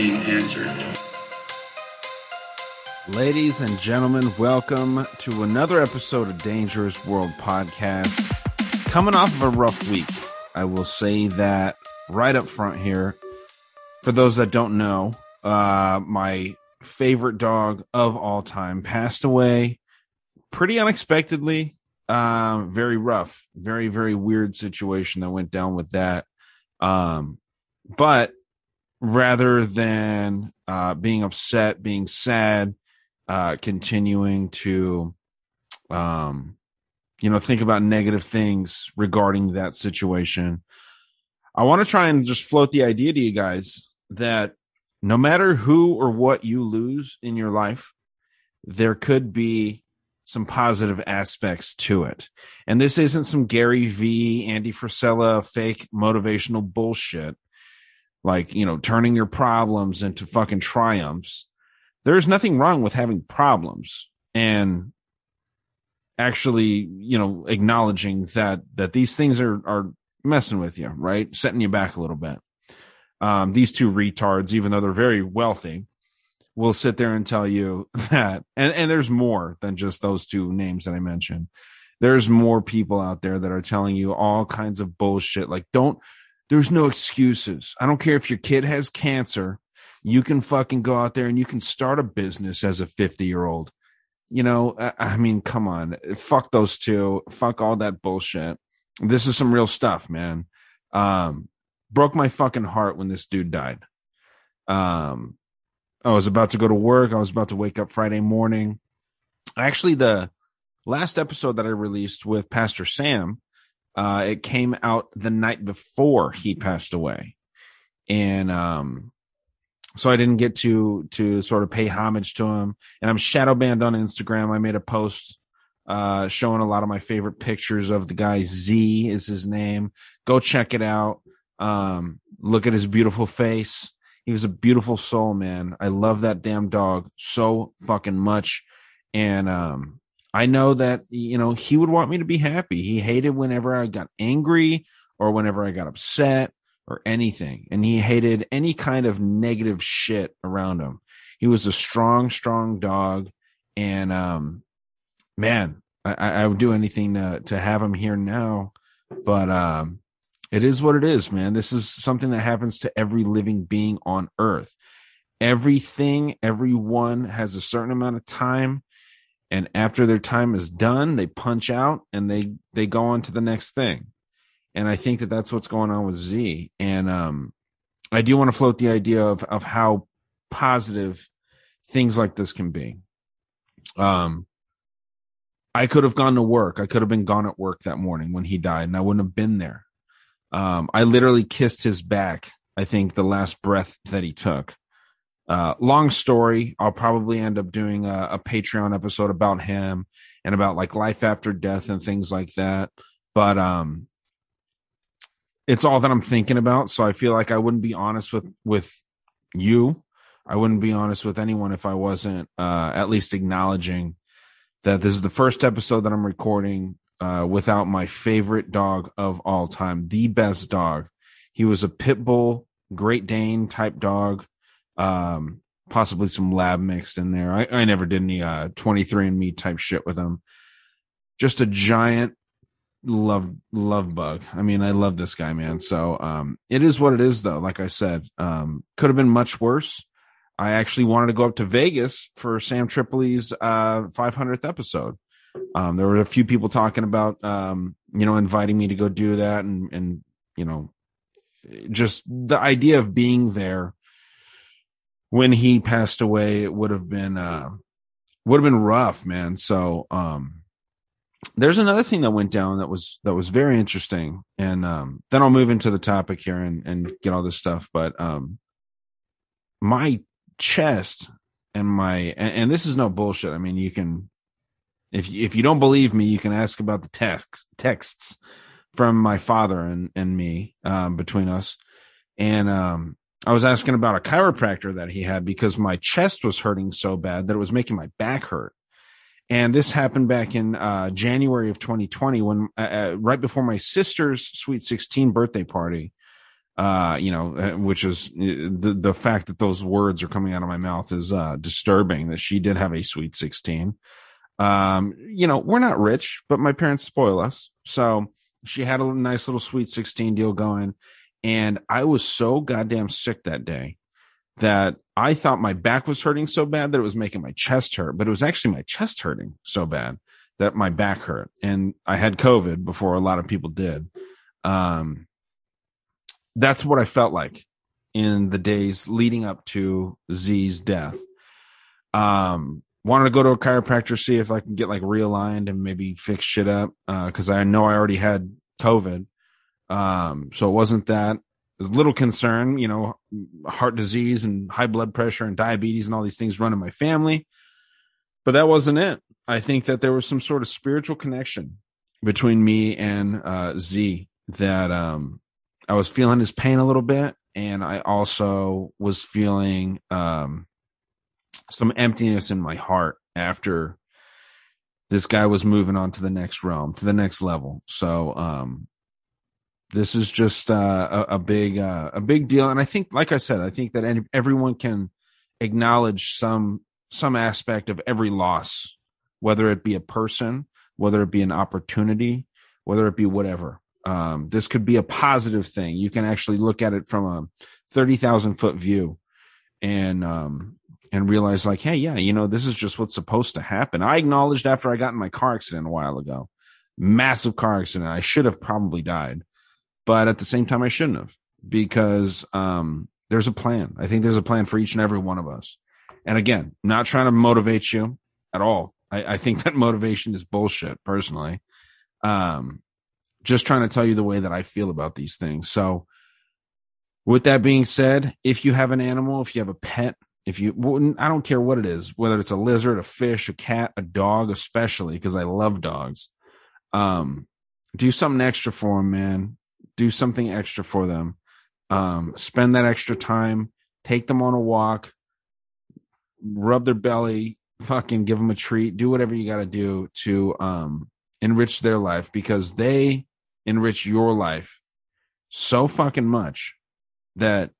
Being answered. Ladies and gentlemen, welcome to another episode of Dangerous World Podcast. Coming off of a rough week, I will say that right up front here. For those that don't know, uh, my favorite dog of all time passed away pretty unexpectedly. Um, very rough, very, very weird situation that went down with that. Um, but rather than uh, being upset, being sad, uh, continuing to, um, you know, think about negative things regarding that situation. I want to try and just float the idea to you guys that no matter who or what you lose in your life, there could be some positive aspects to it. And this isn't some Gary V, Andy Frisella fake motivational bullshit. Like, you know, turning your problems into fucking triumphs. There's nothing wrong with having problems and actually you know acknowledging that that these things are are messing with you right? Setting you back a little bit. Um these two retards even though they're very wealthy will sit there and tell you that and and there's more than just those two names that i mentioned. There's more people out there that are telling you all kinds of bullshit. Like don't there's no excuses i don't care if your kid has cancer you can fucking go out there and you can start a business as a 50 year old. You know, I, mean, come on, fuck those two, fuck all that bullshit. This is some real stuff, man. Um, broke my fucking heart when this dude died. Um, I was about to go to work. I was about to wake up Friday morning. Actually, the last episode that I released with Pastor Sam, uh, it came out the night before he passed away. And, um, so I didn't get to to sort of pay homage to him. And I'm shadow banned on Instagram. I made a post uh showing a lot of my favorite pictures of the guy Z is his name. Go check it out. Um look at his beautiful face. He was a beautiful soul, man. I love that damn dog so fucking much. And um I know that you know he would want me to be happy. He hated whenever I got angry or whenever I got upset or anything. And he hated any kind of negative shit around him. He was a strong, strong dog. And, um, man, I, I would do anything to, to have him here now. But, um, it is what it is, man. This is something that happens to every living being on earth. Everything, everyone has a certain amount of time. And after their time is done, they punch out and they, they go on to the next thing and I think that that's what's going on with Z. And um, I do want to float the idea of of how positive things like this can be. Um, I could have gone to work. I could have been gone at work that morning when he died, and I wouldn't have been there. Um, I literally kissed his back. I think the last breath that he took. Uh, long story. I'll probably end up doing a, a Patreon episode about him and about like life after death and things like that. But um, it's all that I'm thinking about. So I feel like I wouldn't be honest with with you. I wouldn't be honest with anyone if I wasn't uh, at least acknowledging that this is the first episode that I'm recording uh, without my favorite dog of all time, the best dog. He was a pit bull, Great Dane type dog, um, possibly some lab mixed in there. I, I never did any uh, 23andMe type shit with him. Just a giant love love bug. I mean, I love this guy, man. So um, it is what it is, though. Like I said, um, could have been much worse. I actually wanted to go up to Vegas for Sam Tripoli's uh, 500th episode. Um, there were a few people talking about, um, you know, inviting me to go do that, and and you know, just the idea of being there when he passed away it would have been uh, would have been rough, man. So um, there's another thing that went down that was that was very interesting, and um, then I'll move into the topic here and and get all this stuff. But um, my chest and my and, and this is no bullshit. I mean, you can if if you don't believe me, you can ask about the texts texts from my father and and me um, between us, and um, I was asking about a chiropractor that he had because my chest was hurting so bad that it was making my back hurt. And this happened back in uh, January of 2020 when uh, uh, right before my sister's sweet 16 birthday party. Uh, you know, uh, which is uh, the the fact that those words are coming out of my mouth is uh, disturbing. That she did have a sweet 16. Um, you know, we're not rich, but my parents spoil us. So she had a nice little sweet 16 deal going. And I was so goddamn sick that day that I thought my back was hurting so bad that it was making my chest hurt, but it was actually my chest hurting so bad that my back hurt. And I had COVID before a lot of people did. Um, that's what I felt like in the days leading up to Z's death. Um, wanted to go to a chiropractor, see if I can get like realigned and maybe fix shit up. Uh, cause I know I already had COVID. Um, so it wasn't that. There's little concern, you know, heart disease and high blood pressure and diabetes and all these things run in my family. But that wasn't it. I think that there was some sort of spiritual connection between me and uh, Z that um, I was feeling his pain a little bit. And I also was feeling um, some emptiness in my heart after this guy was moving on to the next realm, to the next level. So um, this is just uh, a, a, big uh, a big deal, and I think, like I said, I think that everyone can acknowledge some some aspect of every loss, whether it be a person, whether it be an opportunity, whether it be whatever. Um, this could be a positive thing. You can actually look at it from a thirty thousand foot view, and um, and realize like, hey, yeah, you know, this is just what's supposed to happen. I acknowledged after I got in my car accident a while ago, massive car accident. I should have probably died but at the same time, I shouldn't have because um, there's a plan. I think there's a plan for each and every one of us. And again, not trying to motivate you at all. I, I think that motivation is bullshit, personally. Um, just trying to tell you the way that I feel about these things. So, with that being said, if you have an animal, if you have a pet, if you, I don't care what it is, whether it's a lizard, a fish, a cat, a dog, especially because I love dogs. Um, do something extra for them, man do something extra for them. Um, spend that extra time, take them on a walk, rub their belly, fucking give them a treat, do whatever you got to do to um, enrich their life because they enrich your life so fucking much that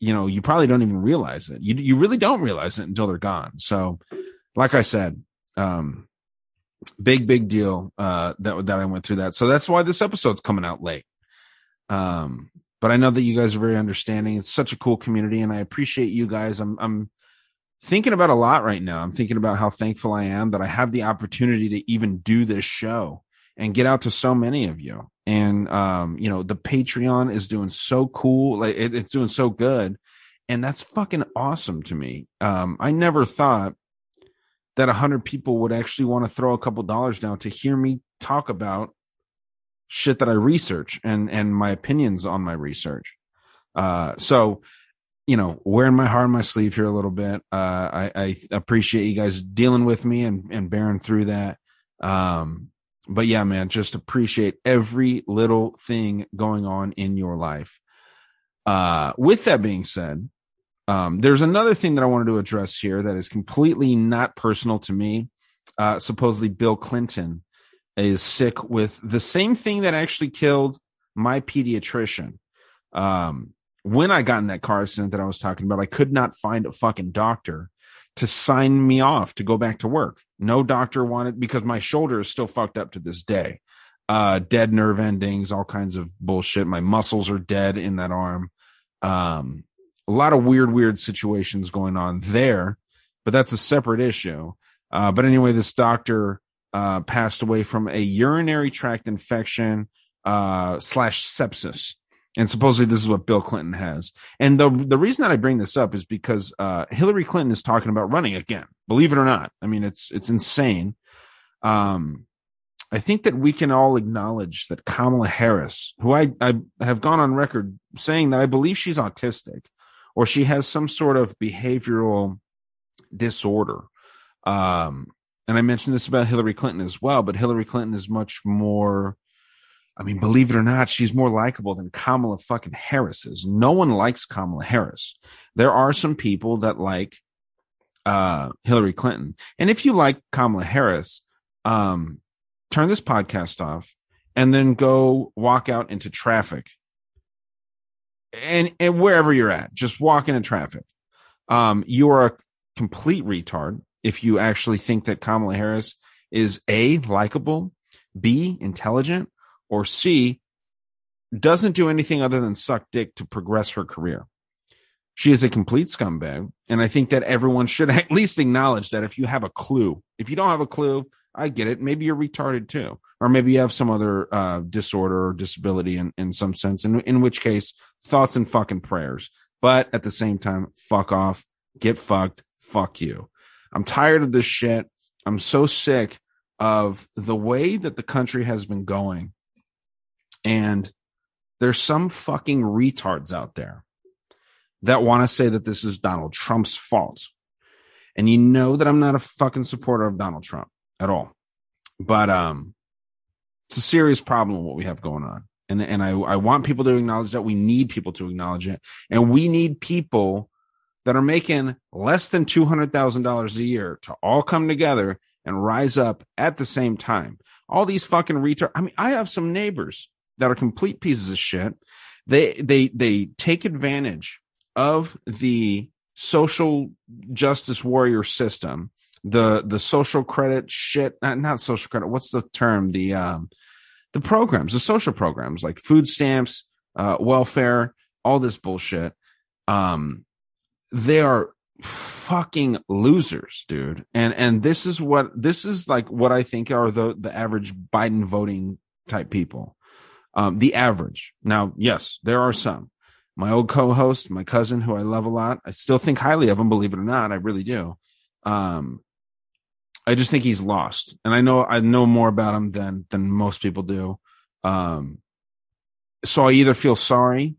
you know you probably don't even realize it. You you really don't realize it until they're gone. So, like I said, um, big big deal uh that that I went through that. So that's why this episode's coming out late. Um but I know that you guys are very understanding. It's such a cool community and I appreciate you guys. I'm I'm thinking about a lot right now. I'm thinking about how thankful I am that I have the opportunity to even do this show and get out to so many of you. And um you know, the Patreon is doing so cool. Like it, it's doing so good. And that's fucking awesome to me. Um I never thought that a hundred people would actually want to throw a couple dollars down to hear me talk about shit that I research and and my opinions on my research. Uh, so you know, wearing my heart on my sleeve here a little bit. Uh, I, I appreciate you guys dealing with me and and bearing through that. Um, but yeah, man, just appreciate every little thing going on in your life. Uh, with that being said, um, there's another thing that I wanted to address here that is completely not personal to me. Uh, supposedly, Bill Clinton is sick with the same thing that actually killed my pediatrician. Um, when I got in that car accident that I was talking about, I could not find a fucking doctor to sign me off to go back to work. No doctor wanted because my shoulder is still fucked up to this day. Uh, dead nerve endings, all kinds of bullshit. My muscles are dead in that arm. Um, a lot of weird, weird situations going on there, but that's a separate issue. Uh, but anyway, this doctor uh, passed away from a urinary tract infection uh, slash sepsis. And supposedly this is what Bill Clinton has. And the the reason that I bring this up is because uh, Hillary Clinton is talking about running again. Believe it or not, I mean it's it's insane. Um, I think that we can all acknowledge that Kamala Harris, who I I have gone on record saying that I believe she's autistic, or she has some sort of behavioral disorder. Um, and I mentioned this about Hillary Clinton as well, but Hillary Clinton is much more I mean, believe it or not, she's more likable than Kamala fucking Harris is. No one likes Kamala Harris. There are some people that like uh, Hillary Clinton. And if you like Kamala Harris, um, turn this podcast off and then go walk out into traffic and, and wherever you're at, just walk into traffic. Um, you are a complete retard if you actually think that Kamala Harris is A, likable, B, intelligent, or C, doesn't do anything other than suck dick to progress her career. She is a complete scumbag. And I think that everyone should at least acknowledge that if you have a clue, if you don't have a clue, I get it. Maybe you're retarded too. Or maybe you have some other uh, disorder or disability in, in some sense, in, in which case, thoughts and fucking prayers. But at the same time, fuck off, get fucked, fuck you. I'm tired of this shit. I'm so sick of the way that the country has been going and there's some fucking retards out there that want to say that this is Donald Trump's fault. And you know that I'm not a fucking supporter of Donald Trump at all. But um it's a serious problem what we have going on. And and I, I want people to acknowledge that we need people to acknowledge it. And we need people that are making less than two hundred thousand dollars a year to all come together and rise up at the same time. All these fucking retards. I mean, I have some neighbors that are complete pieces of shit. They they they take advantage of the social justice warrior system, the the social credit shit, not, not social credit. What's the term? The um the programs, the social programs like food stamps, uh, welfare, all this bullshit. Um, they are fucking losers, dude. And and this is what this is like what I think are the the average Biden voting type people um, the average. Now, yes, there are some. My old co-host, my cousin, who I love a lot, I still think highly of him. Believe it or not, I really do. Um, I just think he's lost, and I know I know more about him than than most people do. Um, so I either feel sorry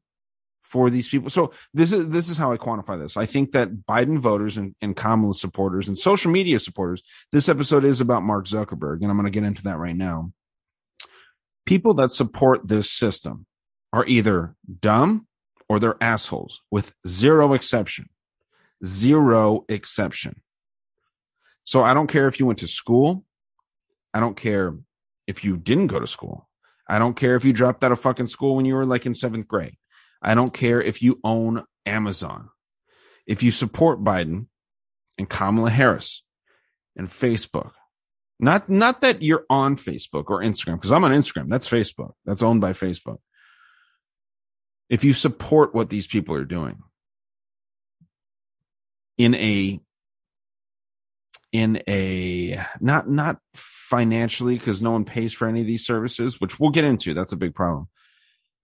for these people. So this is this is how I quantify this. I think that Biden voters and, and Kamala supporters and social media supporters. This episode is about Mark Zuckerberg, and I'm going to get into that right now people that support this system are either dumb or they're assholes with zero exception. Zero exception. So I don't care if you went to school. I don't care if you didn't go to school. I don't care if you dropped out of fucking school when you were like in seventh grade. I don't care if you own Amazon. If you support Biden and Kamala Harris and Facebook not not that you're on Facebook or Instagram because I'm on Instagram. That's Facebook. That's owned by Facebook. If you support what these people are doing in a in a not not financially because no one pays for any of these services, which we'll get into. That's a big problem.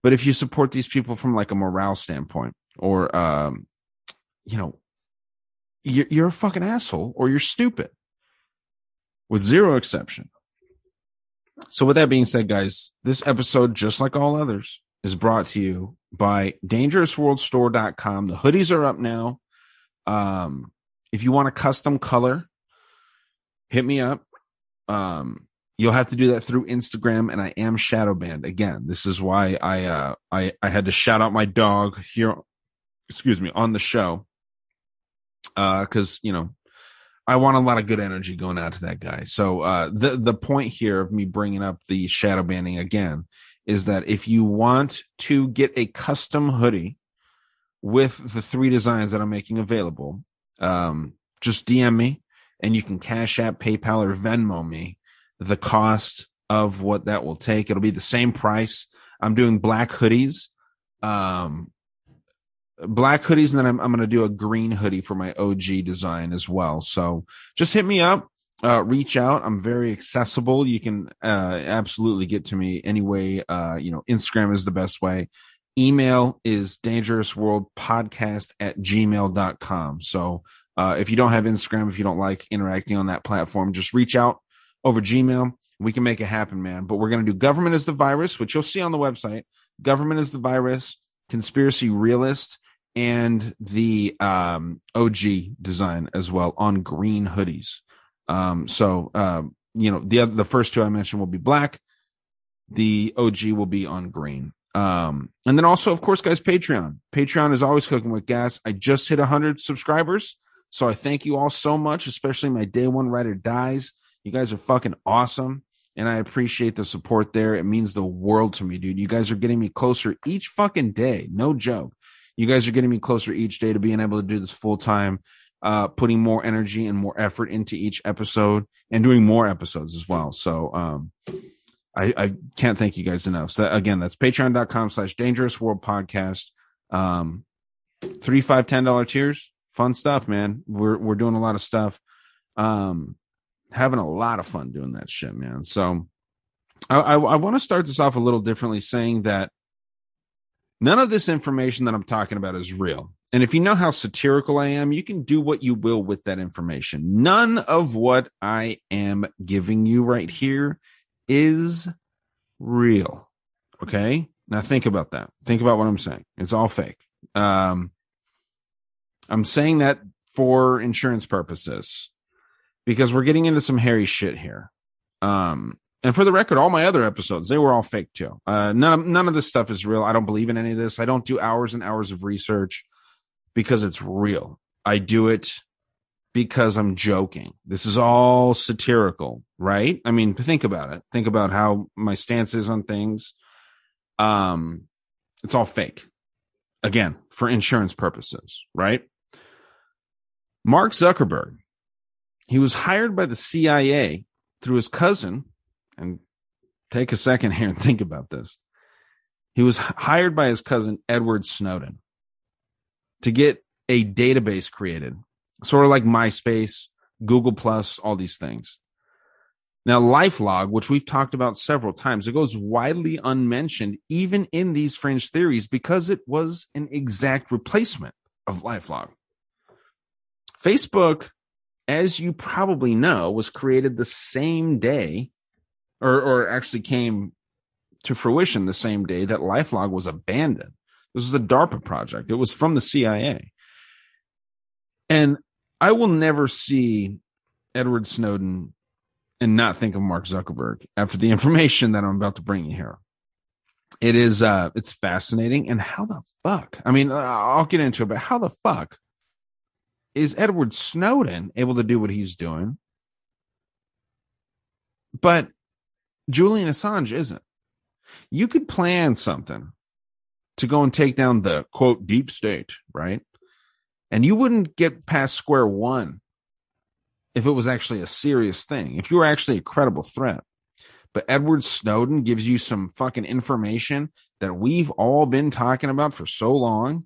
But if you support these people from like a morale standpoint or um you know you're, you're a fucking asshole or you're stupid with zero exception. So, with that being said, guys, this episode, just like all others, is brought to you by dangerousworldstore.com. The hoodies are up now. Um, if you want a custom color, hit me up. Um, you'll have to do that through Instagram, and I am shadow banned again. This is why I uh, I I had to shout out my dog here. Excuse me on the show, because uh, you know I want a lot of good energy going out to that guy. So uh, the the point here of me bringing up the shadow banning again is that if you want to get a custom hoodie with the three designs that I'm making available, um, just DM me and you can cash app, PayPal, or Venmo me the cost of what that will take. It'll be the same price. I'm doing black hoodies. Um, black hoodies, and then I'm, I'm going to do a green hoodie for my OG design as well. So just hit me up, uh, reach out. I'm very accessible. You can uh, absolutely get to me anyway. Uh, you know, Instagram is the best way. Email is dangerousworldpodcast at gmail.com. So uh, if you don't have Instagram, if you don't like interacting on that platform, just reach out over Gmail. We can make it happen, man. But we're going to do government is the virus, which you'll see on the website. Government is the virus, conspiracy realist, and the um, OG design as well on green hoodies. Um, so, um, you know, the other, the first two I mentioned will be black. The OG will be on green. Um, and then also, of course, guys, Patreon. Patreon is always cooking with gas. I just hit 100 subscribers. So I thank you all so much, especially my day one writer dies. You guys are fucking awesome. And I appreciate the support there. It means the world to me, dude. You guys are getting me closer each fucking day. No joke you guys are getting me closer each day to being able to do this full time, uh, putting more energy and more effort into each episode and doing more episodes as well. So, um, I, I can't thank you guys enough. So again, that's patreon.com slash dangerous world podcast. Um, three, five, ten dollar tiers. Fun stuff, man. We're, we're doing a lot of stuff. Um, having a lot of fun doing that shit, man. So I, I, I want to start this off a little differently saying that None of this information that I'm talking about is real. And if you know how satirical I am, you can do what you will with that information. None of what I am giving you right here is real. Okay. Now think about that. Think about what I'm saying. It's all fake. Um, I'm saying that for insurance purposes because we're getting into some hairy shit here. Um, and for the record, all my other episodes, they were all fake too. Uh, none of, none of this stuff is real. I don't believe in any of this. I don't do hours and hours of research because it's real. I do it because I'm joking. This is all satirical, right? I mean, think about it. Think about how my stance is on things. Um, it's all fake. Again, for insurance purposes, right? Mark Zuckerberg, he was hired by the CIA through his cousin and take a second here and think about this. He was hired by his cousin Edward Snowden to get a database created, sort of like MySpace, Google Plus, all these things. Now, Lifelog, which we've talked about several times, it goes widely unmentioned, even in these fringe theories, because it was an exact replacement of Lifelog. Facebook, as you probably know, was created the same day or or actually came to fruition the same day that LifeLog was abandoned. This was a DARPA project. It was from the CIA. And I will never see Edward Snowden and not think of Mark Zuckerberg after the information that I'm about to bring you here. It is uh it's fascinating and how the fuck? I mean, I'll get into it, but how the fuck is Edward Snowden able to do what he's doing? But Julian Assange isn't. You could plan something to go and take down the quote deep state, right? And you wouldn't get past square one if it was actually a serious thing, if you were actually a credible threat. But Edward Snowden gives you some fucking information that we've all been talking about for so long.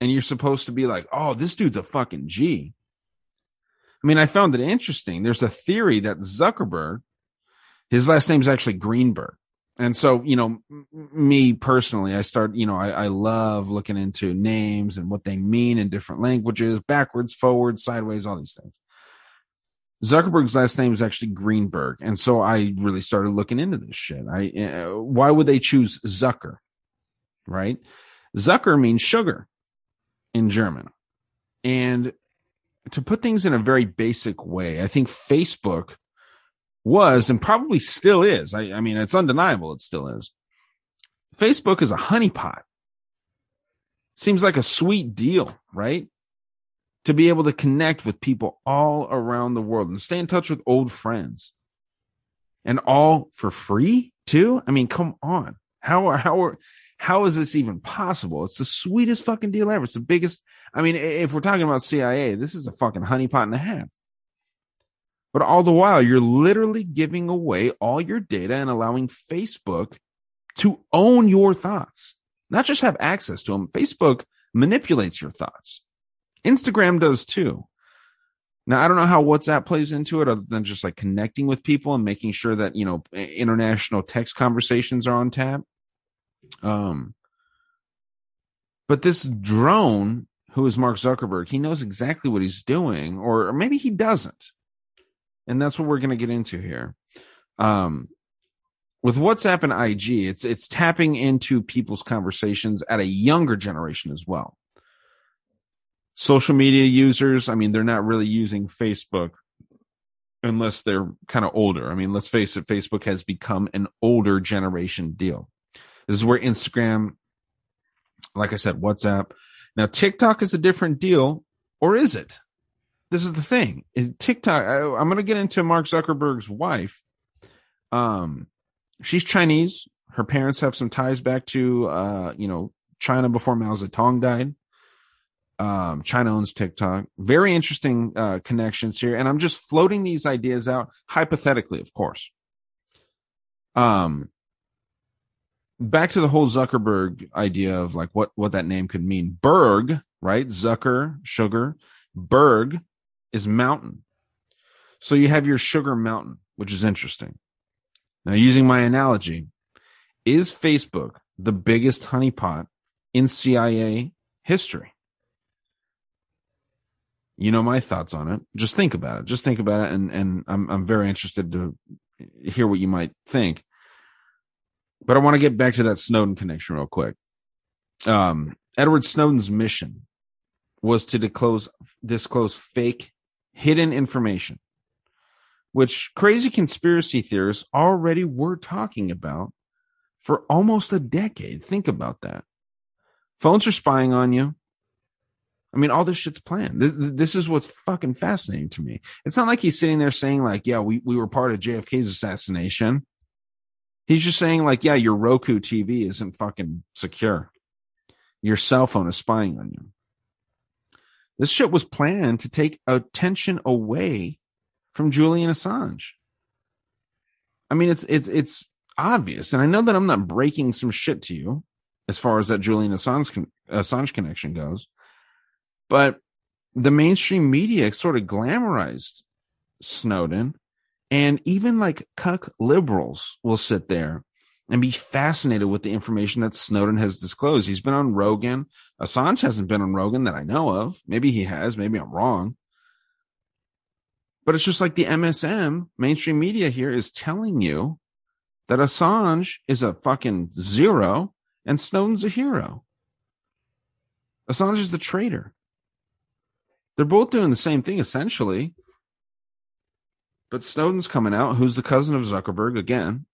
And you're supposed to be like, oh, this dude's a fucking G. I mean, I found it interesting. There's a theory that Zuckerberg his last name is actually Greenberg. And so, you know, me personally, I start, you know, I, I love looking into names and what they mean in different languages, backwards, forwards, sideways, all these things. Zuckerberg's last name is actually Greenberg. And so I really started looking into this shit. I, uh, why would they choose Zucker? Right? Zucker means sugar in German. And to put things in a very basic way, I think Facebook was and probably still is. I, I mean, it's undeniable. It still is. Facebook is a honeypot. Seems like a sweet deal, right? to be able to connect with people all around the world and stay in touch with old friends and all for free too. I mean, come on. How are, how are, how is this even possible? It's the sweetest fucking deal ever. It's the biggest. I mean, if we're talking about CIA, this is a fucking honeypot and a half. But all the while, you're literally giving away all your data and allowing Facebook to own your thoughts, not just have access to them. Facebook manipulates your thoughts. Instagram does too. Now, I don't know how WhatsApp plays into it other than just like connecting with people and making sure that, you know, international text conversations are on tap. Um, but this drone, who is Mark Zuckerberg, he knows exactly what he's doing, or, maybe he doesn't. And that's what we're going to get into here. Um, with WhatsApp and IG, it's it's tapping into people's conversations at a younger generation as well. Social media users, I mean, they're not really using Facebook unless they're kind of older. I mean, let's face it, Facebook has become an older generation deal. This is where Instagram, like I said, WhatsApp. Now, TikTok is a different deal, or is it? This is the thing. Is TikTok? I, I'm going to get into Mark Zuckerberg's wife. Um, she's Chinese. Her parents have some ties back to, uh, you know, China before Mao Zedong died. Um, China owns TikTok. Very interesting uh, connections here, and I'm just floating these ideas out hypothetically, of course. Um, back to the whole Zuckerberg idea of like what what that name could mean. Berg, right? Zucker, sugar. Berg is mountain. So you have your sugar mountain, which is interesting. Now, using my analogy, is Facebook the biggest honeypot in CIA history? You know my thoughts on it. Just think about it. Just think about it, and and I'm I'm very interested to hear what you might think. But I want to get back to that Snowden connection real quick. Um, Edward Snowden's mission was to disclose disclose fake hidden information, which crazy conspiracy theorists already were talking about for almost a decade. Think about that. Phones are spying on you. I mean, all this shit's planned. This, this is what's fucking fascinating to me. It's not like he's sitting there saying like, yeah, we, we were part of JFK's assassination. He's just saying like, yeah, your Roku TV isn't fucking secure. Your cell phone is spying on you. This shit was planned to take attention away from Julian Assange. I mean, it's it's it's obvious, and I know that I'm not breaking some shit to you as far as that Julian Assange Assange connection goes, but the mainstream media sort of glamorized Snowden and even like cuck liberals will sit there and be fascinated with the information that Snowden has disclosed. He's been on Rogan. Assange hasn't been on Rogan that I know of. Maybe he has. Maybe I'm wrong. But it's just like the MSM mainstream media here is telling you that Assange is a fucking zero and Snowden's a hero. Assange is the traitor. They're both doing the same thing essentially. But Snowden's coming out, who's the cousin of Zuckerberg again,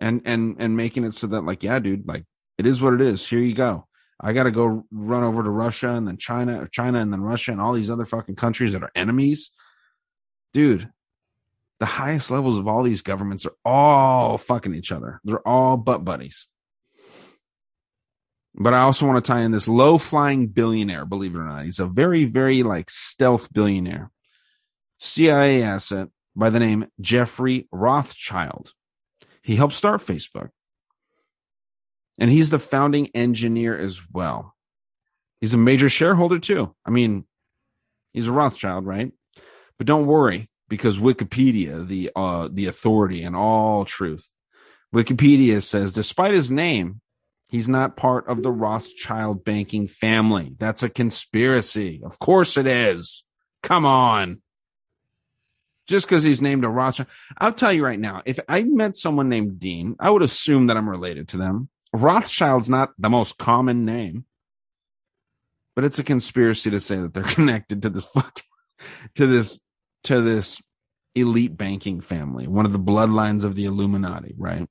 and and and making it so that like, yeah, dude, like it is what it is. Here you go. I got to go run over to Russia and then China, China and then Russia and all these other fucking countries that are enemies. Dude, the highest levels of all these governments are all fucking each other. They're all butt buddies. But I also want to tie in this low flying billionaire, believe it or not. He's a very, very like stealth billionaire. CIA asset by the name Jeffrey Rothschild. He helped start Facebook. And he's the founding engineer as well. He's a major shareholder too. I mean, he's a Rothschild, right? But don't worry because Wikipedia, the uh, the authority and all truth, Wikipedia says despite his name, he's not part of the Rothschild banking family. That's a conspiracy. Of course it is. Come on just because he's named a Rothschild. I'll tell you right now, if I met someone named Dean, I would assume that I'm related to them. Rothschild's not the most common name, but it's a conspiracy to say that they're connected to this fuck, to this, to this elite banking family, one of the bloodlines of the Illuminati, right?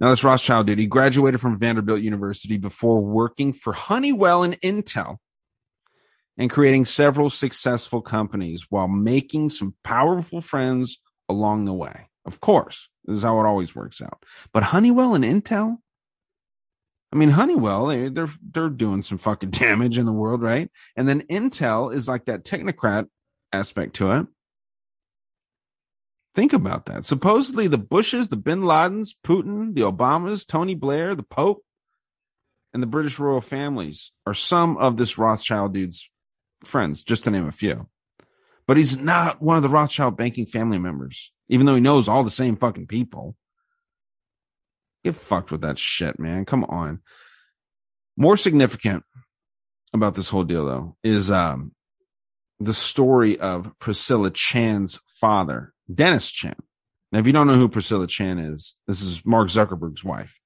Now, this Rothschild dude, he graduated from Vanderbilt University before working for Honeywell and Intel and creating several successful companies while making some powerful friends along the way. Of course, this is how it always works out. But Honeywell and Intel, I mean, Honeywell, they, they're they're doing some fucking damage in the world, right? And then Intel is like that technocrat aspect to it. Think about that. Supposedly, the Bushes, the Bin Ladens, Putin, the Obamas, Tony Blair, the Pope, and the British royal families are some of this Rothschild dude's friends, just to name a few. But he's not one of the Rothschild banking family members, even though he knows all the same fucking people. Get fucked with that shit, man. Come on. More significant about this whole deal, though, is um, the story of Priscilla Chan's father, Dennis Chan. Now, if you don't know who Priscilla Chan is, this is Mark Zuckerberg's wife.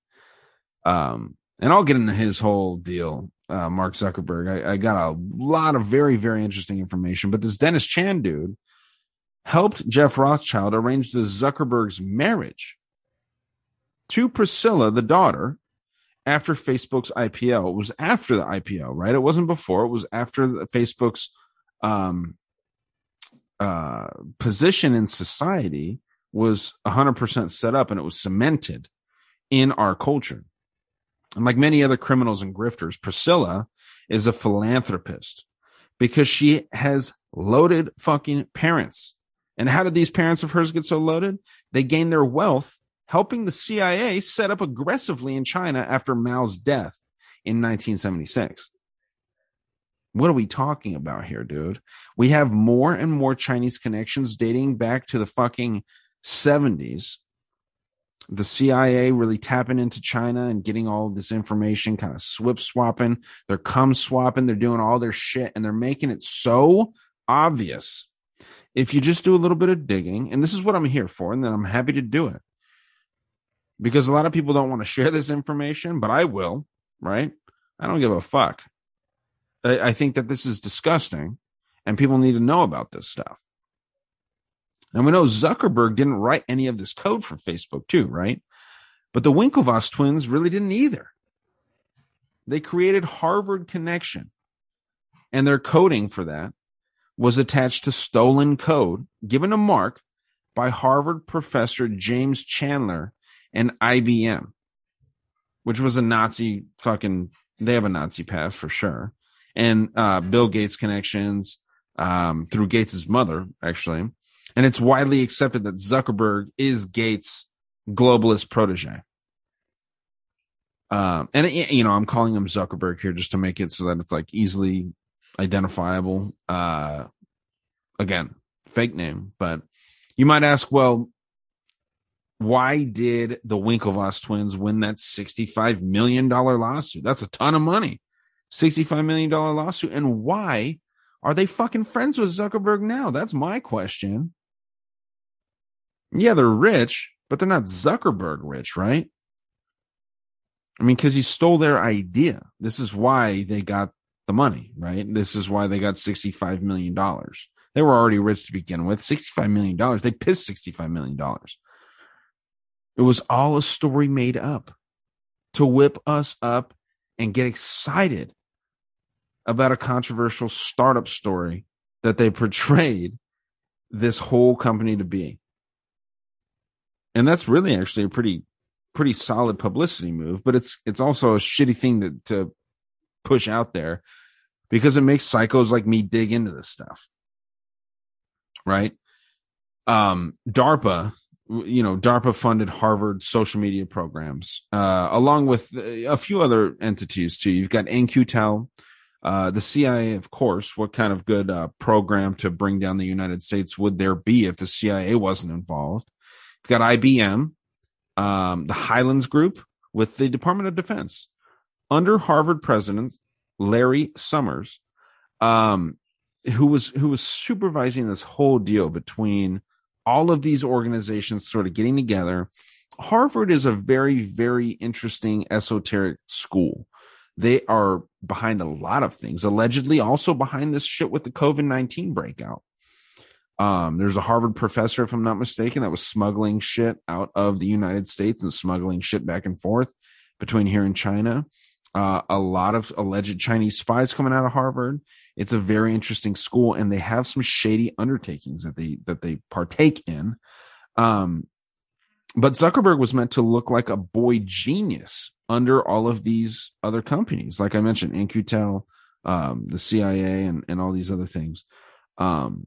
Um, and I'll get into his whole deal, uh, Mark Zuckerberg. I, I got a lot of very, very interesting information, but this Dennis Chan dude helped Jeff Rothschild arrange the Zuckerberg's marriage to Priscilla, the daughter, after Facebook's IPO. It was after the IPO, right? It wasn't before. It was after the, Facebook's um, uh, position in society was 100% set up and it was cemented in our culture. And like many other criminals and grifters, Priscilla is a philanthropist because she has loaded fucking parents. And how did these parents of hers get so loaded? They gained their wealth helping the CIA set up aggressively in China after Mao's death in 1976. What are we talking about here, dude? We have more and more Chinese connections dating back to the fucking 70s. The CIA really tapping into China and getting all this information, kind of swip swapping. They're cum swapping. They're doing all their shit and they're making it so obvious. If you just do a little bit of digging, and this is what I'm here for, and then I'm happy to do it because a lot of people don't want to share this information, but I will, right? I don't give a fuck. I, I think that this is disgusting and people need to know about this stuff. And we know Zuckerberg didn't write any of this code for Facebook, too, right? But the Winklevoss twins really didn't either. They created Harvard Connection, and their coding for that was attached to stolen code given a Mark by Harvard professor James Chandler and IBM, which was a Nazi fucking, they have a Nazi past for sure. And uh, Bill Gates connections um, through Gates's mother, actually. And it's widely accepted that Zuckerberg is Gates' globalist protege. Um, and you know, I'm calling him Zuckerberg here just to make it so that it's like easily identifiable. Uh, again, fake name, but you might ask, well, why did the Winklevoss twins win that $65 million lawsuit? That's a ton of money. $65 million lawsuit. And why are they fucking friends with Zuckerberg now? That's my question. Yeah, they're rich, but they're not Zuckerberg rich, right? I mean, because he stole their idea. This is why they got the money, right? This is why they got $65 million. They were already rich to begin with. $65 million. They pissed $65 million. It was all a story made up to whip us up and get excited about a controversial startup story that they portrayed this whole company to be. And that's really actually a pretty pretty solid publicity move, but it's it's also a shitty thing to to push out there because it makes psychos like me dig into this stuff. Right? Um DARPA you know, DARPA funded Harvard social media programs, uh, along with a few other entities too. You've got In-Q-Tel, uh, the CIA, of course. What kind of good uh, program to bring down the United States would there be if the CIA wasn't involved? You've got IBM, um, the Highlands Group with the Department of Defense under Harvard president Larry Summers, um, who was who was supervising this whole deal between all of these organizations sort of getting together. Harvard is a very, very interesting esoteric school. They are behind a lot of things, allegedly also behind this shit with the COVID 19 breakout. Um, there's a Harvard professor, if I'm not mistaken, that was smuggling shit out of the United States and smuggling shit back and forth between here and China. uh, a lot of alleged Chinese spies coming out of Harvard. It's a very interesting school, and they have some shady undertakings that they that they partake in. Um, but Zuckerberg was meant to look like a boy genius under all of these other companies, like I mentioned, In-Q-Tel, um, the CIA, and and all these other things. Um,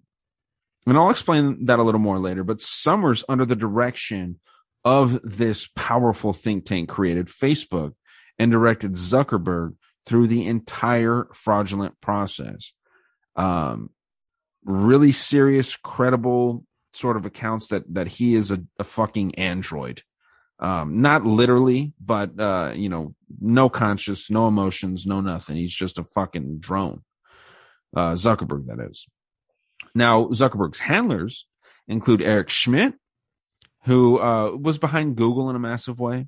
and I'll explain that a little more later. But Summers, under the direction of this powerful think tank, created Facebook and directed Zuckerberg through the entire fraudulent process. Um, really serious, credible sort of accounts that that he is a, a fucking android. Um, not literally, but uh, you know, no conscious, no emotions, no nothing. He's just a fucking drone. Uh, Zuckerberg, that is. Now, Zuckerberg's handlers include Eric Schmidt, who uh, was behind Google in a massive way,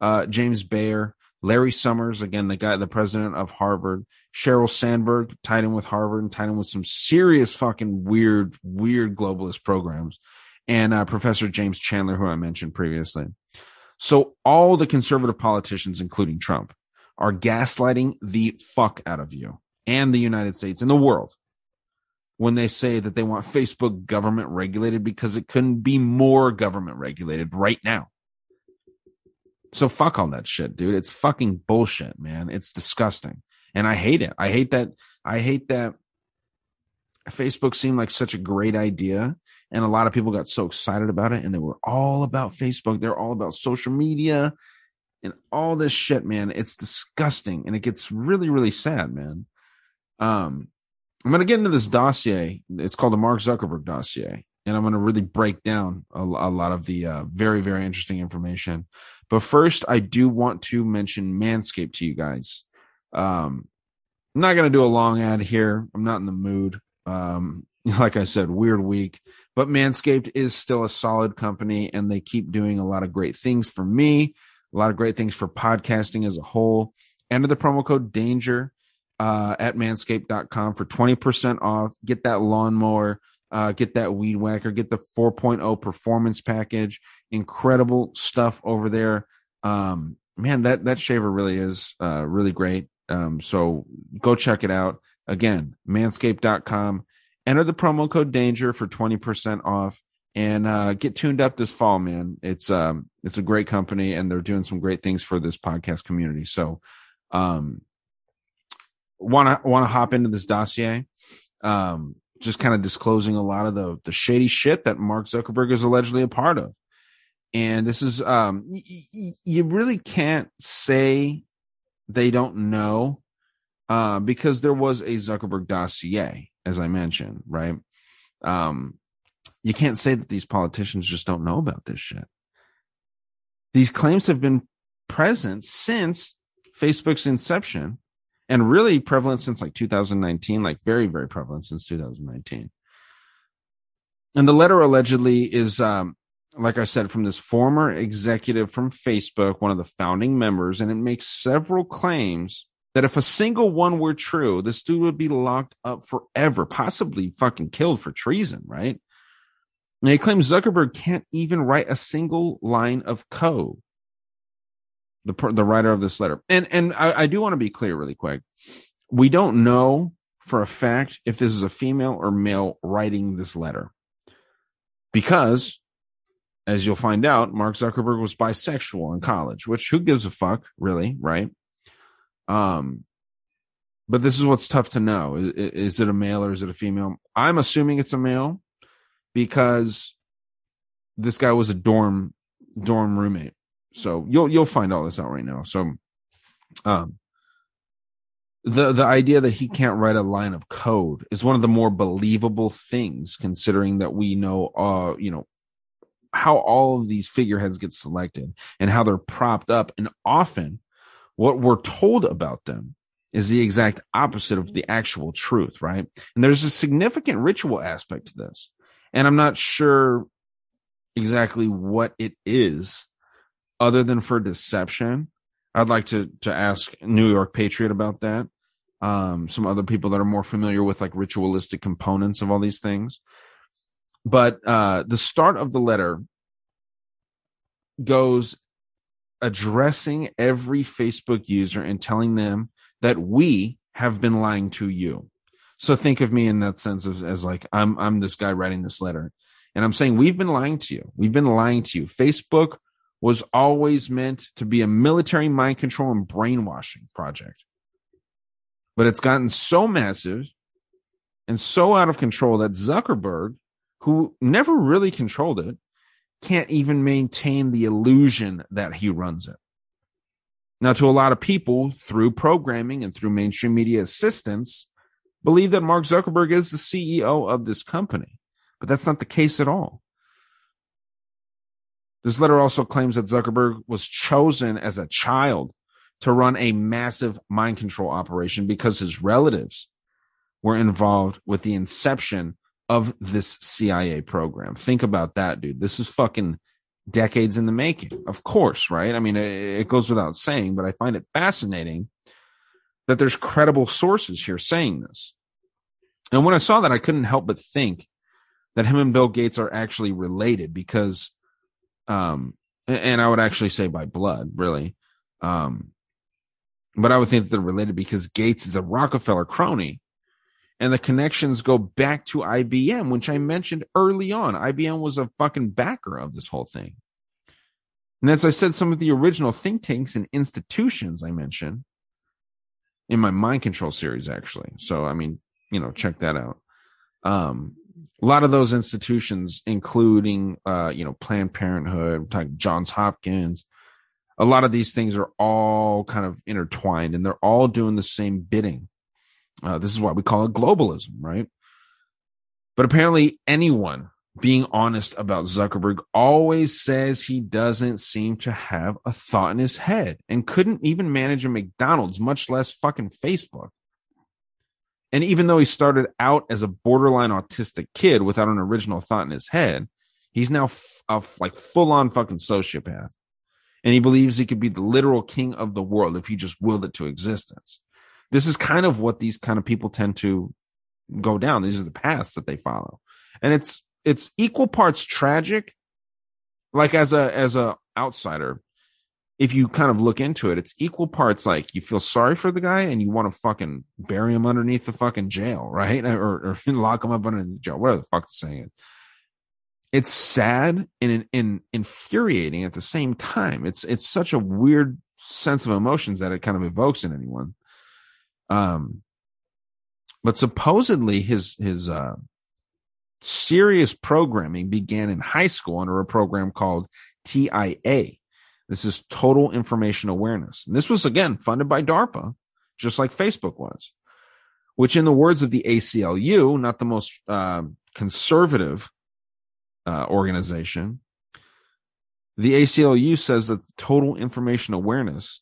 uh, James Breyer, Larry Summers, again, the guy, the president of Harvard, Sheryl Sandberg, tied in with Harvard and tied in with some serious fucking weird, weird globalist programs, and uh, Professor James Chandler, who I mentioned previously. So all the conservative politicians, including Trump, are gaslighting the fuck out of you and the United States and the world when they say that they want Facebook government regulated because it couldn't be more government regulated right now. So fuck all that shit, dude. It's fucking bullshit, man. It's disgusting. And I hate it. I hate that. I hate that Facebook seemed like such a great idea. And a lot of people got so excited about it and they were all about Facebook. They're all about social media and all this shit, man. It's disgusting. And it gets really, really sad, man. Um, I'm going to get into this dossier. It's called the Mark Zuckerberg dossier. And I'm going to really break down a, a lot of the uh, very, very interesting information. But first, I do want to mention Manscaped to you guys. Um, I'm not going to do a long ad here. I'm not in the mood. Um, like I said, weird week, but Manscaped is still a solid company and they keep doing a lot of great things for me, a lot of great things for podcasting as a whole. Enter the promo code DANGER uh, at manscaped.com for 20% off. Get that lawnmower, uh, get that weed whacker, get the 4.0 performance package. Incredible stuff over there. Um, man, that, that shaver really is, uh, really great. Um, so go check it out. Again, manscaped.com. Enter the promo code danger for 20% off and, uh, get tuned up this fall, man. It's, um, it's a great company and they're doing some great things for this podcast community. So, um, want to, want to hop into this dossier. Um, just kind of disclosing a lot of the the shady shit that Mark Zuckerberg is allegedly a part of. And this is um y- y- you really can't say they don't know uh because there was a Zuckerberg dossier as I mentioned, right? Um you can't say that these politicians just don't know about this shit. These claims have been present since Facebook's inception and really prevalent since like 2019, like very, very prevalent since 2019. And the letter allegedly is, um, like I said, from this former executive from Facebook, one of the founding members, and it makes several claims that if a single one were true, this dude would be locked up forever, possibly fucking killed for treason, right? And he claims Zuckerberg can't even write a single line of code the the writer of this letter. And and I, I do want to be clear really quick. We don't know for a fact if this is a female or male writing this letter. Because as you'll find out, Mark Zuckerberg was bisexual in college, which who gives a fuck, really, right? Um but this is what's tough to know. Is, is it a male or is it a female? I'm assuming it's a male because this guy was a dorm dorm roommate so you'll you'll find all this out right now. So, um, the the idea that he can't write a line of code is one of the more believable things, considering that we know, uh, you know, how all of these figureheads get selected and how they're propped up, and often what we're told about them is the exact opposite of the actual truth, right? And there's a significant ritual aspect to this, and I'm not sure exactly what it is other than for deception. I'd like to to ask New York Patriot about that. Um, some other people that are more familiar with like ritualistic components of all these things. But uh, the start of the letter goes addressing every Facebook user and telling them that we have been lying to you. So think of me in that sense of, as like I'm I'm this guy writing this letter, and I'm saying we've been lying to you. We've been lying to you. Facebook was always meant to be a military mind control and brainwashing project, but it's gotten so massive and so out of control that Zuckerberg, who never really controlled it, can't even maintain the illusion that he runs it. Now, to a lot of people, through programming and through mainstream media assistance, believe that Mark Zuckerberg is the CEO of this company, but that's not the case at all. This letter also claims that Zuckerberg was chosen as a child to run a massive mind control operation because his relatives were involved with the inception of this CIA program. Think about that, dude. This is fucking decades in the making. Of course, right? I mean, it, goes without saying, but I find it fascinating that there's credible sources here saying this. And when I saw that, I couldn't help but think that him and Bill Gates are actually related because, um, and I would actually say by blood, really. Um, but I would think that they're related because Gates is a Rockefeller crony and the connections go back to IBM, which I mentioned early on. IBM was a fucking backer of this whole thing. And as I said, some of the original think tanks and institutions I mentioned in my mind control series, actually. So, I mean, you know, check that out. Um, a lot of those institutions, including, uh, you know, Planned Parenthood, like Johns Hopkins, a lot of these things are all kind of intertwined and they're all doing the same bidding uh, this is why we call it globalism, right? But apparently, anyone being honest about Zuckerberg always says he doesn't seem to have a thought in his head and couldn't even manage a McDonald's, much less fucking Facebook. And even though he started out as a borderline autistic kid without an original thought in his head, he's now a like full on fucking sociopath. And he believes he could be the literal king of the world if he just willed it to existence this is kind of what these kind of people tend to go down. These are the paths that they follow. And it's it's equal parts tragic. Like as a as a outsider, if you kind of look into it, it's equal parts like you feel sorry for the guy and you want to fucking bury him underneath the fucking jail, right? Or, or lock him up underneath the jail, whatever the fuck the saying. It's sad and, and infuriating at the same time. It's it's such a weird sense of emotions that it kind of evokes in anyone. Um, but supposedly his his uh, serious programming began in high school under a program called TIA. This is Total Information Awareness. And this was again funded by DARPA, just like Facebook was. Which, in the words of the ACLU, not the most uh, conservative uh, organization, the ACLU says that total information awareness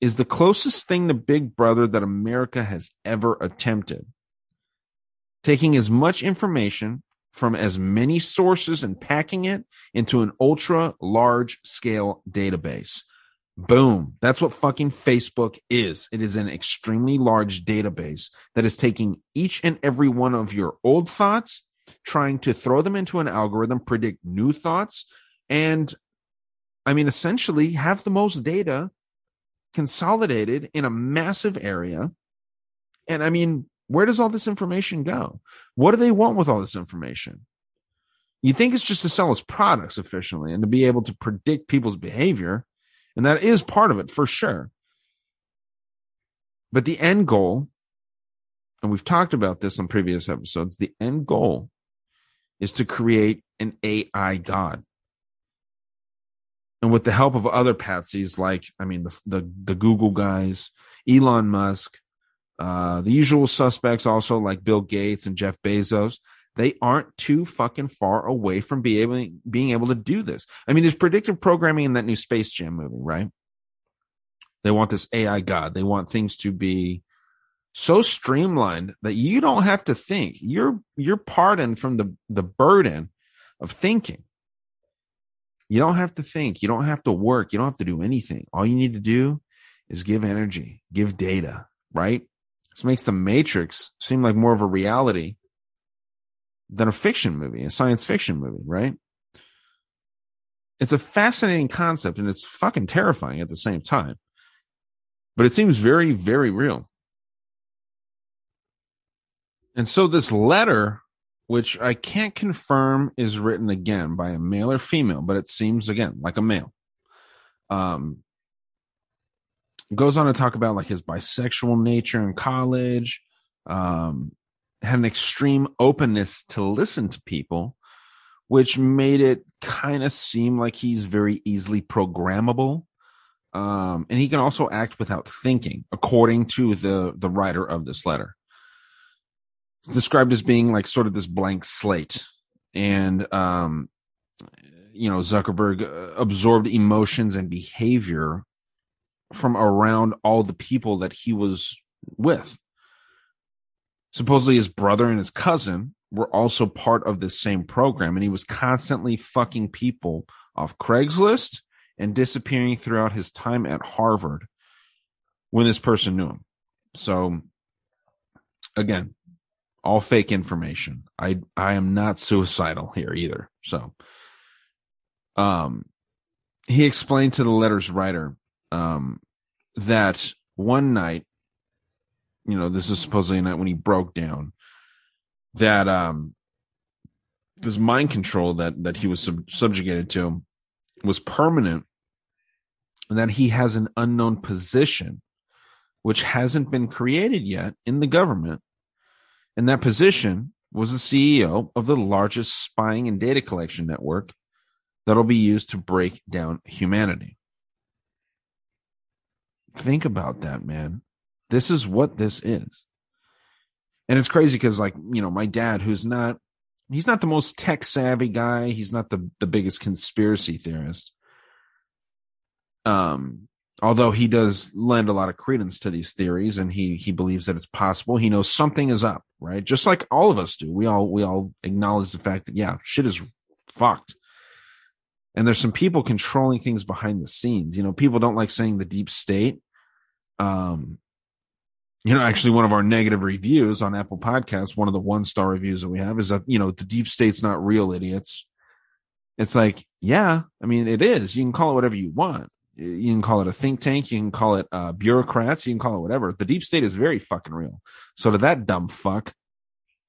is the closest thing to Big Brother that America has ever attempted. Taking as much information from as many sources and packing it into an ultra large scale database. Boom. That's what fucking Facebook is. It is an extremely large database that is taking each and every one of your old thoughts, trying to throw them into an algorithm, predict new thoughts, and I mean, essentially have the most data consolidated in a massive area. And I mean, where does all this information go? What do they want with all this information? You think it's just to sell us products efficiently and to be able to predict people's behavior. And that is part of it for sure. But the end goal, and we've talked about this on previous episodes, the end goal is to create an AI God and with the help of other patsies like I mean the the, the Google guys, Elon Musk, uh, the usual suspects also like Bill Gates and Jeff Bezos, they aren't too fucking far away from be able, being able to do this. I mean, there's predictive programming in that new Space Jam movie, right? They want this AI God. They want things to be so streamlined that you don't have to think. You're you're pardoned from the the burden of thinking. You don't have to think. You don't have to work. You don't have to do anything. All you need to do is give energy, give data, right? This makes the Matrix seem like more of a reality than a fiction movie, a science fiction movie, right? it's a fascinating concept and it's fucking terrifying at the same time. But it seems very, very real. And so this letter, which I can't confirm is written again by a male or female, but it seems again like a male. Um, goes on to talk about like his bisexual nature in college, um, had an extreme openness to listen to people, which made it kind of seem like he's very easily programmable. Um, and he can also act without thinking, according to the the writer of this letter. Described as being like sort of this blank slate, and um, you know Zuckerberg uh, absorbed emotions and behavior from around all the people that he was with. Supposedly, his brother and his cousin were also part of this same program, and he was constantly fucking people off Craigslist and disappearing throughout his time at Harvard when this person knew him. So, again, all fake information. I I am not suicidal here either. So, um, he explained to the letter's writer um, that one night, you know, this is supposedly a night when he broke down, that um, this mind control that that he was sub- subjugated to was permanent, and that he has an unknown position, which hasn't been created yet in the government, and that position was the CEO of the largest spying and data collection network that'll be used to break down humanity. Think about that, man. This is what this is. And it's crazy because, like, you know, my dad, who's not, he's not the most tech savvy guy. He's not the, the biggest conspiracy theorist. Um, although he does lend a lot of credence to these theories and he, he believes that it's possible. He knows something is up, right? Just like all of us do. We all, we all acknowledge the fact that, yeah, shit is fucked and there's some people controlling things behind the scenes. You know, people don't like saying the deep state. Um, you know, actually, one of our negative reviews on Apple Podcasts, one of the one star reviews that we have is that, you know, the deep state's not real, idiots. It's like, yeah, I mean, it is. You can call it whatever you want. You can call it a think tank. You can call it uh, bureaucrats. You can call it whatever. The deep state is very fucking real. So to that dumb fuck,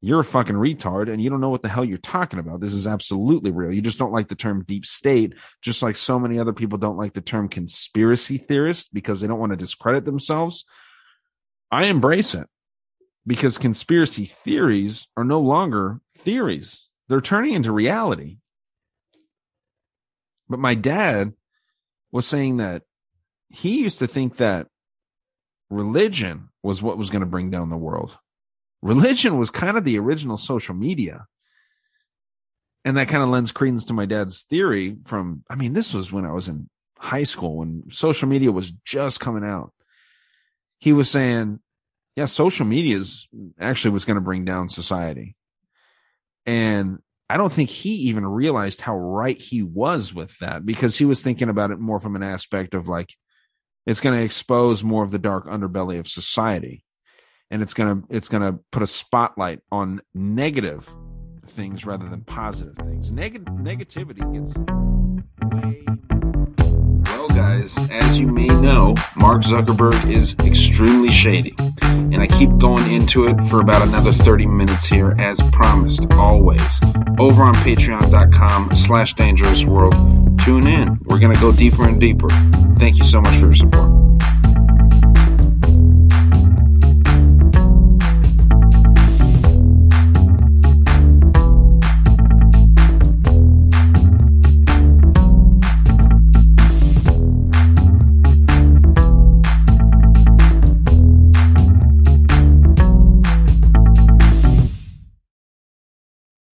you're a fucking retard and you don't know what the hell you're talking about. This is absolutely real. You just don't like the term deep state, just like so many other people don't like the term conspiracy theorist because they don't want to discredit themselves. I embrace it because conspiracy theories are no longer theories. They're turning into reality. But my dad was saying that he used to think that religion was what was going to bring down the world religion was kind of the original social media. And that kind of lends credence to my dad's theory from, I mean, this was when I was in high school when social media was just coming out. He was saying, yeah, social media is actually what's going to bring down society. And I don't think he even realized how right he was with that because he was thinking about it more from an aspect of like, it's going to expose more of the dark underbelly of society and it's gonna it's gonna put a spotlight on negative things rather than positive things. Negative negativity gets way. Well, guys, as you may know, Mark Zuckerberg is extremely shady, and I keep going into it for about another 30 minutes here, as promised. Always over on Patreon.com/slash Dangerous World. Tune in. We're gonna go deeper and deeper. Thank you so much for your support.